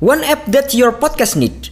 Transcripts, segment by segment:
One app that your podcast need.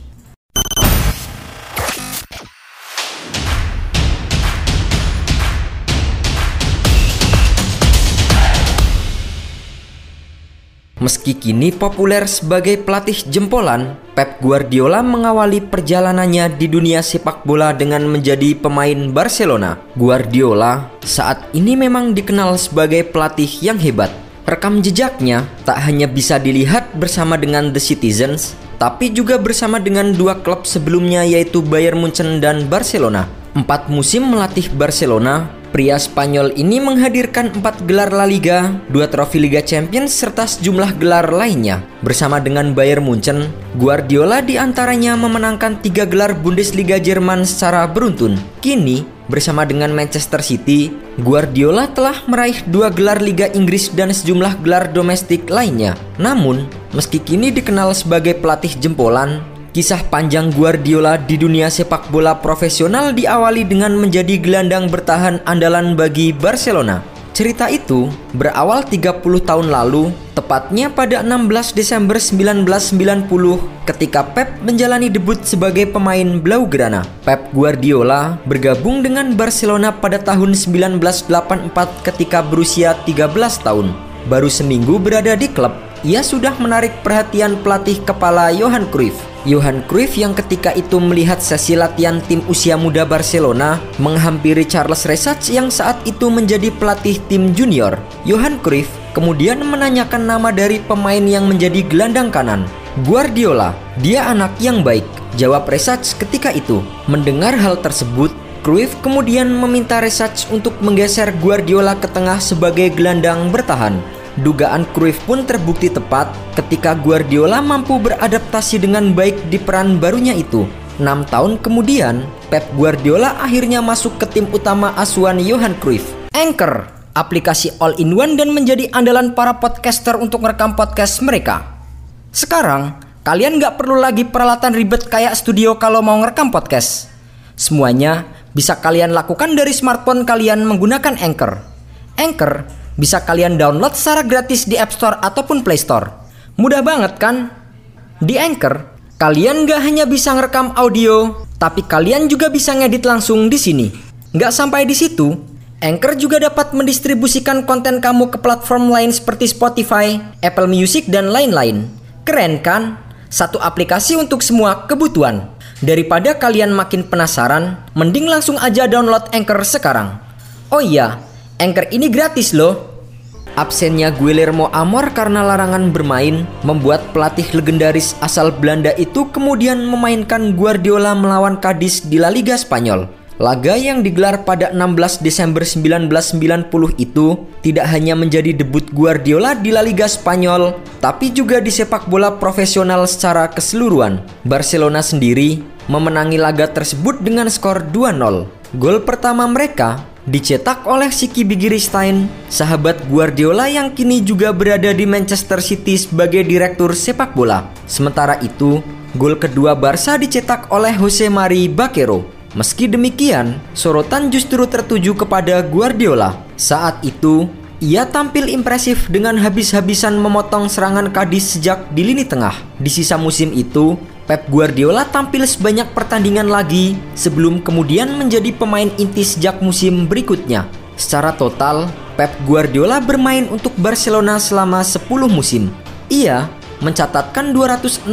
Meski kini populer sebagai pelatih jempolan, Pep Guardiola mengawali perjalanannya di dunia sepak bola dengan menjadi pemain Barcelona. Guardiola saat ini memang dikenal sebagai pelatih yang hebat. Rekam jejaknya tak hanya bisa dilihat bersama dengan The Citizens, tapi juga bersama dengan dua klub sebelumnya yaitu Bayern Munchen dan Barcelona. Empat musim melatih Barcelona, Pria Spanyol ini menghadirkan empat gelar La Liga, dua trofi Liga Champions serta sejumlah gelar lainnya. Bersama dengan Bayern Munchen, Guardiola di antaranya memenangkan tiga gelar Bundesliga Jerman secara beruntun. Kini, bersama dengan Manchester City, Guardiola telah meraih dua gelar Liga Inggris dan sejumlah gelar domestik lainnya. Namun, meski kini dikenal sebagai pelatih jempolan, Kisah panjang Guardiola di dunia sepak bola profesional diawali dengan menjadi gelandang bertahan andalan bagi Barcelona. Cerita itu berawal 30 tahun lalu, tepatnya pada 16 Desember 1990 ketika Pep menjalani debut sebagai pemain Blaugrana. Pep Guardiola bergabung dengan Barcelona pada tahun 1984 ketika berusia 13 tahun. Baru seminggu berada di klub, ia sudah menarik perhatian pelatih kepala Johan Cruyff. Johan Cruyff yang ketika itu melihat sesi latihan tim usia muda Barcelona menghampiri Charles Resach yang saat itu menjadi pelatih tim junior. Johan Cruyff kemudian menanyakan nama dari pemain yang menjadi gelandang kanan. Guardiola, dia anak yang baik, jawab Resach ketika itu. Mendengar hal tersebut, Cruyff kemudian meminta Resach untuk menggeser Guardiola ke tengah sebagai gelandang bertahan. Dugaan Cruyff pun terbukti tepat ketika Guardiola mampu beradaptasi dengan baik di peran barunya itu. 6 tahun kemudian, Pep Guardiola akhirnya masuk ke tim utama asuhan Johan Cruyff. Anchor, aplikasi all-in-one dan menjadi andalan para podcaster untuk merekam podcast mereka. Sekarang, kalian nggak perlu lagi peralatan ribet kayak studio kalau mau ngerekam podcast. Semuanya bisa kalian lakukan dari smartphone kalian menggunakan Anchor. Anchor bisa kalian download secara gratis di App Store ataupun Play Store. Mudah banget kan? Di Anchor, kalian gak hanya bisa ngerekam audio, tapi kalian juga bisa ngedit langsung di sini. Gak sampai di situ, Anchor juga dapat mendistribusikan konten kamu ke platform lain seperti Spotify, Apple Music, dan lain-lain. Keren kan? Satu aplikasi untuk semua kebutuhan. Daripada kalian makin penasaran, mending langsung aja download Anchor sekarang. Oh iya, Anchor ini gratis loh. Absennya Guillermo Amor karena larangan bermain membuat pelatih legendaris asal Belanda itu kemudian memainkan Guardiola melawan Cadiz di La Liga Spanyol. Laga yang digelar pada 16 Desember 1990 itu tidak hanya menjadi debut Guardiola di La Liga Spanyol, tapi juga di sepak bola profesional secara keseluruhan. Barcelona sendiri memenangi laga tersebut dengan skor 2-0. Gol pertama mereka dicetak oleh Siki Bigiristain, sahabat Guardiola yang kini juga berada di Manchester City sebagai direktur sepak bola. Sementara itu, gol kedua Barca dicetak oleh Jose Mari Bakero. Meski demikian, sorotan justru tertuju kepada Guardiola. Saat itu, ia tampil impresif dengan habis-habisan memotong serangan Kadis sejak di lini tengah. Di sisa musim itu, Pep Guardiola tampil sebanyak pertandingan lagi sebelum kemudian menjadi pemain inti sejak musim berikutnya. Secara total, Pep Guardiola bermain untuk Barcelona selama 10 musim. Ia mencatatkan 263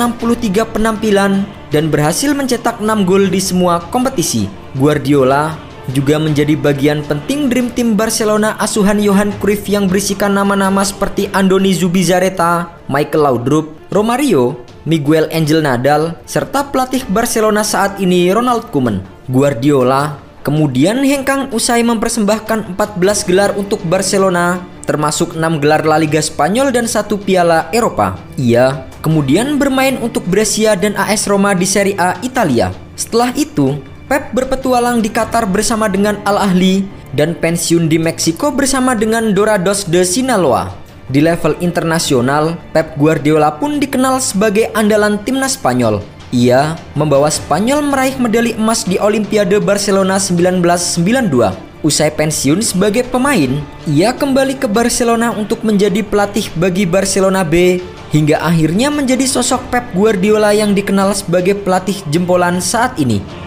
penampilan dan berhasil mencetak 6 gol di semua kompetisi. Guardiola juga menjadi bagian penting Dream Team Barcelona asuhan Johan Cruyff yang berisikan nama-nama seperti Andoni Zubizarreta, Michael Laudrup, Romario, Miguel Angel Nadal, serta pelatih Barcelona saat ini Ronald Koeman. Guardiola kemudian hengkang usai mempersembahkan 14 gelar untuk Barcelona, termasuk 6 gelar La Liga Spanyol dan satu piala Eropa. Ia kemudian bermain untuk Brescia dan AS Roma di Serie A Italia. Setelah itu, Pep berpetualang di Qatar bersama dengan Al Ahly dan pensiun di Meksiko bersama dengan Dorados de Sinaloa. Di level internasional, Pep Guardiola pun dikenal sebagai andalan timnas Spanyol. Ia membawa Spanyol meraih medali emas di Olimpiade Barcelona 1992. Usai pensiun sebagai pemain, ia kembali ke Barcelona untuk menjadi pelatih bagi Barcelona B hingga akhirnya menjadi sosok Pep Guardiola yang dikenal sebagai pelatih jempolan saat ini.